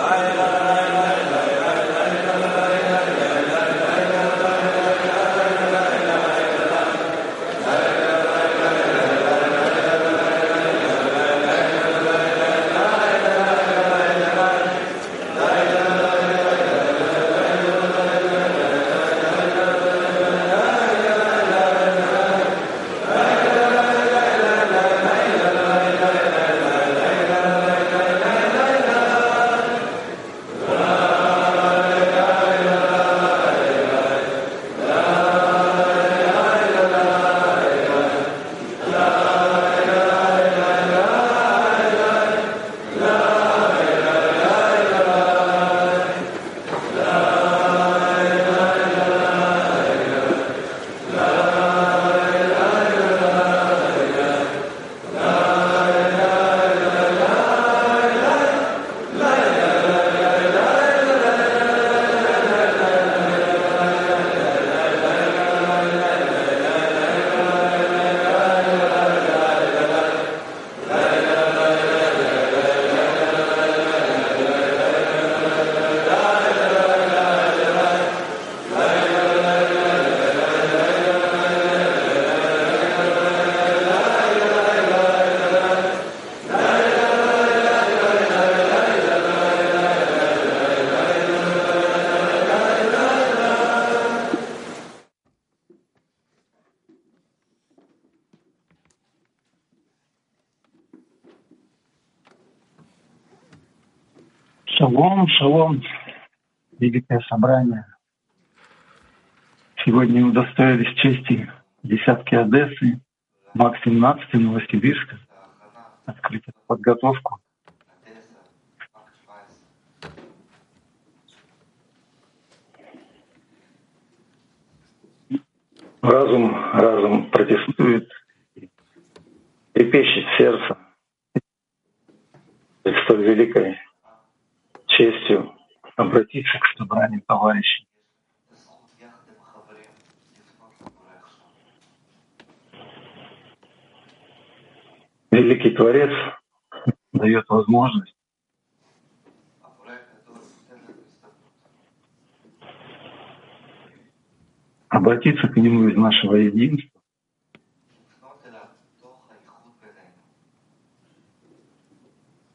Amen. Великое собрание. Сегодня удостоились чести десятки Одессы, МАК-17 Новосибирска открыть эту подготовку. Разум, разум протестует, трепещет сердце перед столь великой честью обратиться к собранию товарищей. Великий Творец дает возможность обратиться к Нему из нашего единства,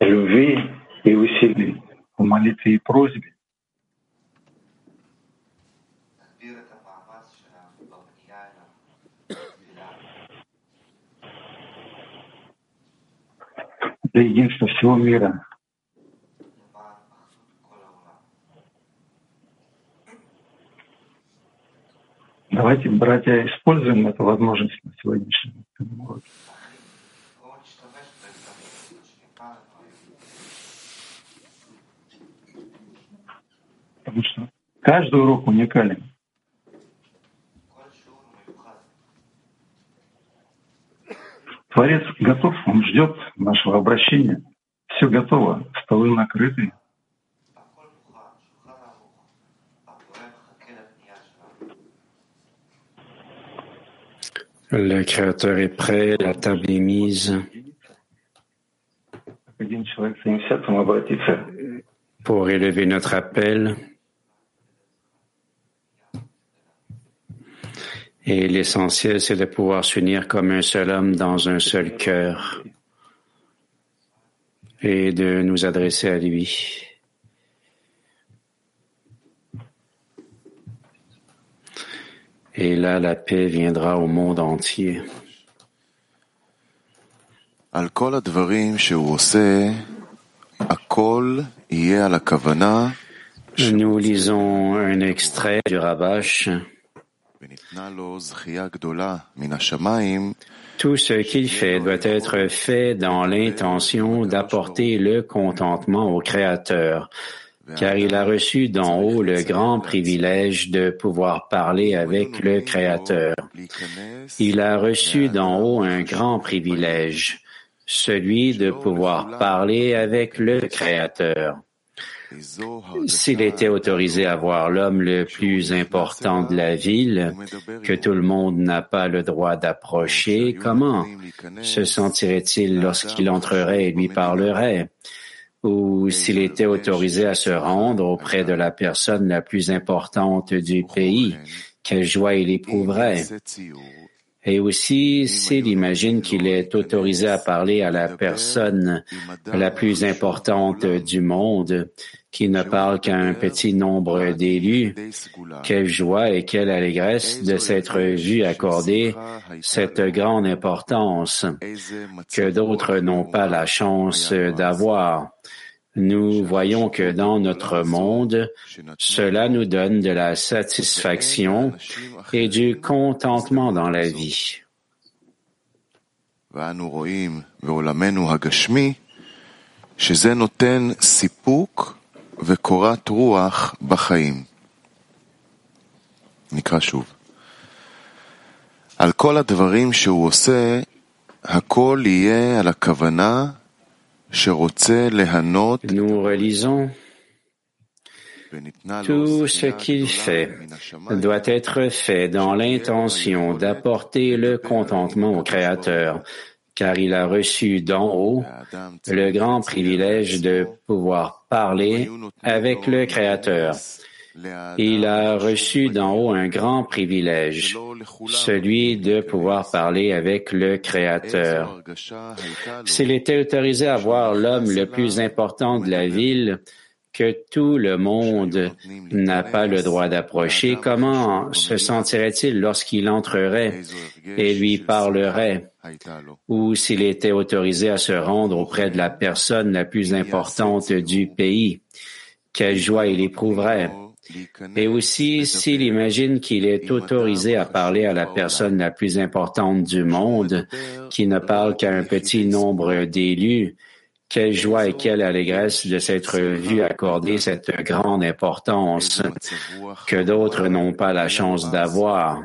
любви и усилий в молитве и просьбе. для единства всего мира. Давайте, братья, используем эту возможность на сегодняшнем уроке. Потому что каждый урок уникален. Творец готов, он ждет нашего обращения. Все готово, столы накрыты. Le Créateur est prêt, la table est mise. Pour élever notre appel. Et l'essentiel, c'est de pouvoir s'unir comme un seul homme dans un seul cœur et de nous adresser à lui. Et là, la paix viendra au monde entier. Nous lisons un extrait du Rabash. Tout ce qu'il fait doit être fait dans l'intention d'apporter le contentement au Créateur, car il a reçu d'en haut le grand privilège de pouvoir parler avec le Créateur. Il a reçu d'en haut un grand privilège, celui de pouvoir parler avec le Créateur. S'il était autorisé à voir l'homme le plus important de la ville, que tout le monde n'a pas le droit d'approcher, comment se sentirait-il lorsqu'il entrerait et lui parlerait? ou s'il était autorisé à se rendre auprès de la personne la plus importante du pays, quelle joie il éprouverait? Et aussi, s'il imagine qu'il est autorisé à parler à la personne la plus importante du monde, qui ne parle qu'à un petit nombre d'élus, quelle joie et quelle allégresse de s'être vu accorder cette grande importance que d'autres n'ont pas la chance d'avoir. Nous voyons que dans notre monde, cela nous donne de la satisfaction et du contentement dans la vie וקורת רוח בחיים. נקרא שוב. על כל הדברים שהוא עושה, הכל יהיה על הכוונה שרוצה ליהנות Nous relisons Tout ce qu'il fait doit être fait dans l'intention d'apporter le contentement au Créateur, car il a reçu d'en haut le grand privilège de pouvoir parler avec le Créateur. Il a reçu d'en haut un grand privilège, celui de pouvoir parler avec le Créateur. S'il était autorisé à voir l'homme le plus important de la ville, que tout le monde n'a pas le droit d'approcher, comment se sentirait-il lorsqu'il entrerait et lui parlerait, ou s'il était autorisé à se rendre auprès de la personne la plus importante du pays? Quelle joie il éprouverait! Et aussi, s'il imagine qu'il est autorisé à parler à la personne la plus importante du monde, qui ne parle qu'à un petit nombre d'élus, quelle joie et quelle allégresse de s'être vu accorder cette grande importance que d'autres n'ont pas la chance d'avoir.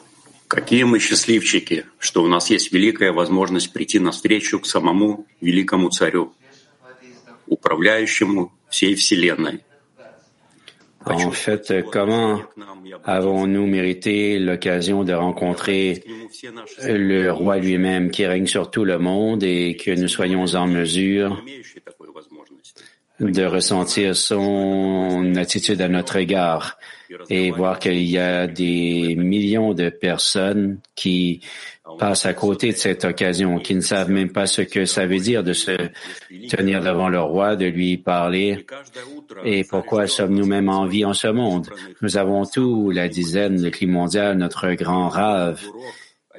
какие мы счастливчики, что у нас есть великая возможность прийти навстречу к самому великому царю, управляющему всей Вселенной. En fait, comment avons-nous mérité l'occasion de rencontrer le roi lui-même qui règne sur tout le monde et que nous soyons en mesure de ressentir son attitude à notre égard et voir qu'il y a des millions de personnes qui passent à côté de cette occasion, qui ne savent même pas ce que ça veut dire de se tenir devant le roi, de lui parler et pourquoi sommes-nous même en vie en ce monde? Nous avons tout, la dizaine, le climat mondial, notre grand rêve.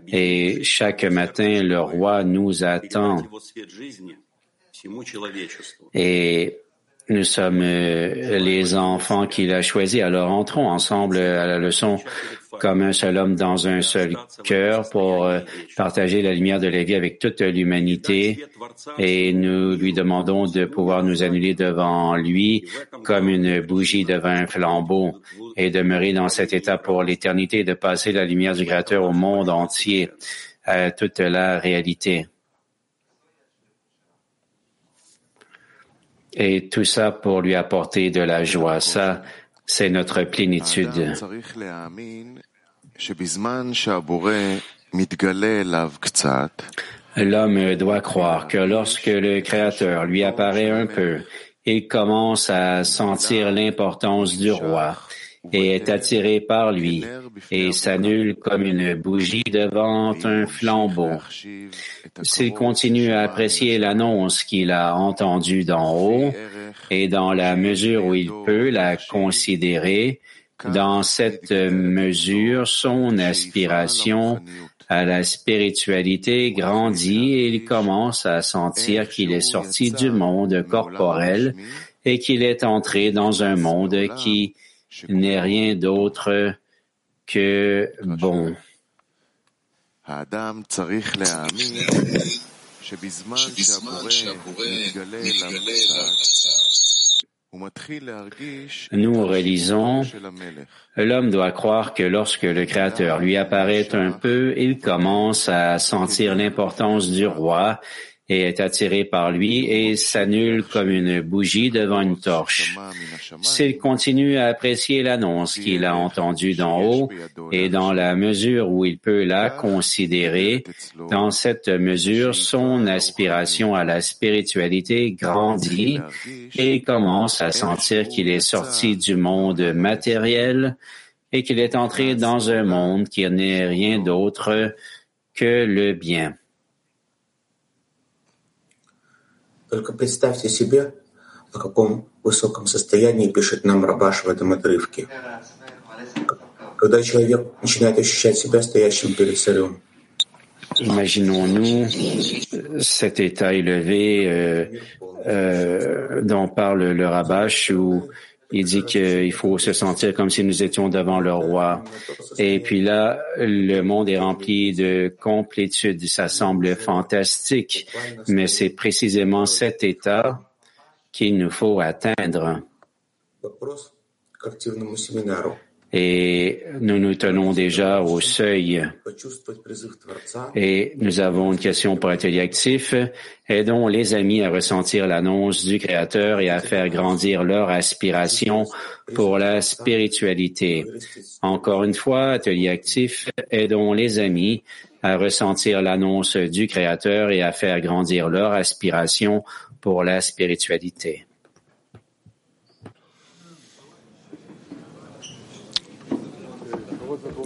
Et chaque matin, le roi nous attend. Et nous sommes euh, les enfants qu'il a choisis. Alors entrons ensemble à la leçon comme un seul homme dans un seul cœur pour euh, partager la lumière de la vie avec toute l'humanité et nous lui demandons de pouvoir nous annuler devant lui comme une bougie devant un flambeau et demeurer dans cet état pour l'éternité, de passer la lumière du Créateur au monde entier, à toute la réalité. Et tout ça pour lui apporter de la joie. Ça, c'est notre plénitude. L'homme doit croire que lorsque le Créateur lui apparaît un peu, il commence à sentir l'importance du roi et est attiré par lui et s'annule comme une bougie devant un flambeau. S'il continue à apprécier l'annonce qu'il a entendue d'en haut et dans la mesure où il peut la considérer, dans cette mesure, son aspiration à la spiritualité grandit et il commence à sentir qu'il est sorti du monde corporel et qu'il est entré dans un monde qui n'est rien d'autre que bon. Nous relisons, l'homme doit croire que lorsque le Créateur lui apparaît un peu, il commence à sentir l'importance du roi et est attiré par lui et s'annule comme une bougie devant une torche. S'il continue à apprécier l'annonce qu'il a entendue d'en haut et dans la mesure où il peut la considérer, dans cette mesure, son aspiration à la spiritualité grandit et commence à sentir qu'il est sorti du monde matériel et qu'il est entré dans un monde qui n'est rien d'autre que le bien. Только представьте себе, о каком высоком состоянии пишет нам Рабаш в этом отрывке. Когда человек начинает ощущать себя стоящим перед царем. Imaginons-nous cet état élevé euh, euh, dont parle le Rabash où il dit qu'il faut se sentir comme si nous étions devant le roi. Et puis là, le monde est rempli de complétude. Ça semble fantastique, mais c'est précisément cet état qu'il nous faut atteindre. Et nous nous tenons déjà au seuil. Et nous avons une question pour atelier actif. Aidons les amis à ressentir l'annonce du Créateur et à faire grandir leur aspiration pour la spiritualité. Encore une fois, atelier actif, aidons les amis à ressentir l'annonce du Créateur et à faire grandir leur aspiration pour la spiritualité.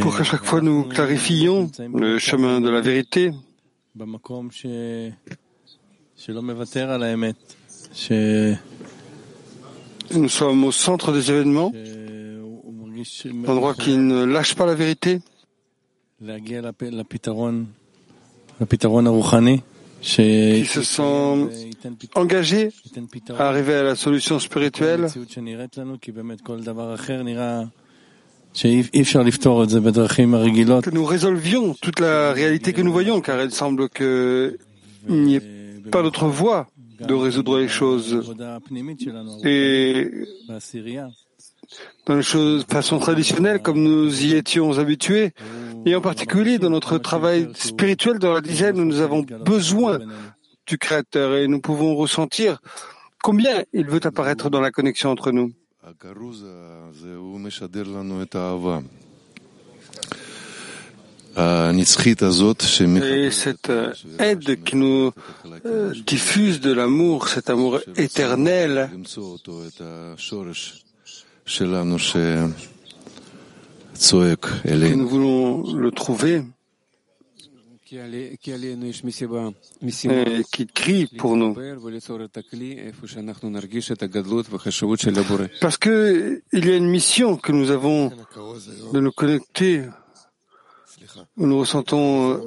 pour qu'à chaque fois nous clarifions le chemin de la vérité. Nous sommes au centre des événements, l'endroit qui ne lâche pas la vérité. Qui se sent engagé à arriver à la solution spirituelle que nous résolvions toute la réalité que nous voyons, car il semble qu'il n'y ait pas d'autre voie de résoudre les choses. Et dans les choses de façon traditionnelle, comme nous y étions habitués, et en particulier dans notre travail spirituel dans la dizaine, nous avons besoin du Créateur et nous pouvons ressentir combien il veut apparaître dans la connexion entre nous. Et cette aide qui nous diffuse de l'amour, cet amour éternel, que nous voulons le trouver, et qui crie pour nous. Parce que il y a une mission que nous avons de nous connecter. Où nous ressentons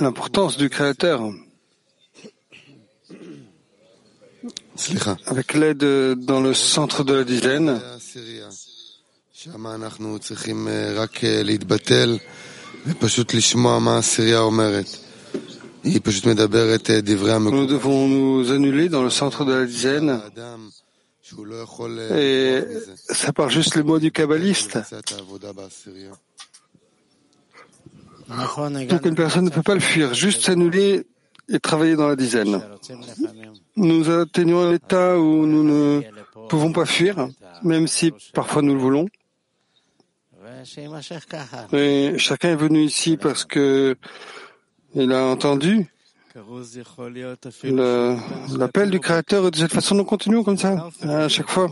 l'importance du Créateur. Avec l'aide dans le centre de la dizaine, nous devons nous annuler dans le centre de la dizaine. Et ça part juste les mots du kabbaliste. Donc une personne ne peut pas le fuir, juste s'annuler et travailler dans la dizaine. Nous atteignons un état où nous ne pouvons pas fuir, même si parfois nous le voulons. Et chacun est venu ici parce que il a entendu l'appel du Créateur de cette façon. Nous continuons comme ça, à chaque fois.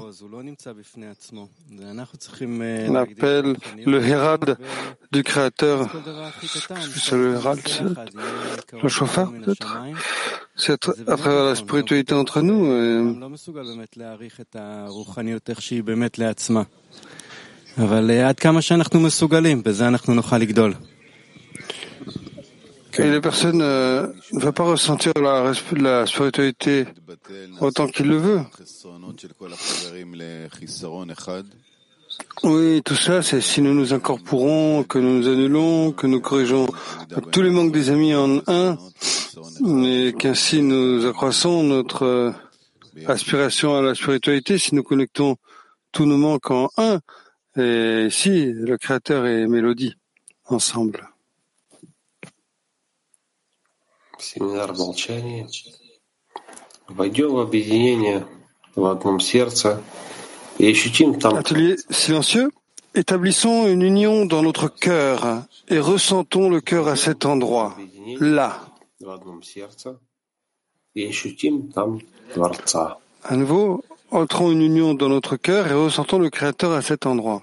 L'appel, le Hérald du Créateur, c'est le Hérald, le chauffeur peut-être? C'est à travers la spiritualité entre nous. Et la personne euh, ne va pas ressentir la, la spiritualité autant qu'il le veut. Oui, tout ça, c'est si nous nous incorporons, que nous nous annulons, que nous corrigeons tous les manques des amis en un, et qu'ainsi nous accroissons notre euh, aspiration à la spiritualité, si nous connectons tous nos manques en un, et si le Créateur et Mélodie ensemble. Séminaire молчания. Войдем в объединение в одном сердце и ощутим там. Atelier silencieux. Établissons une union dans notre cœur et ressentons le cœur à cet endroit, là. В одном сердце и ощутим там Творца. À nouveau, entrons une union dans notre cœur et ressentons le Créateur à cet endroit.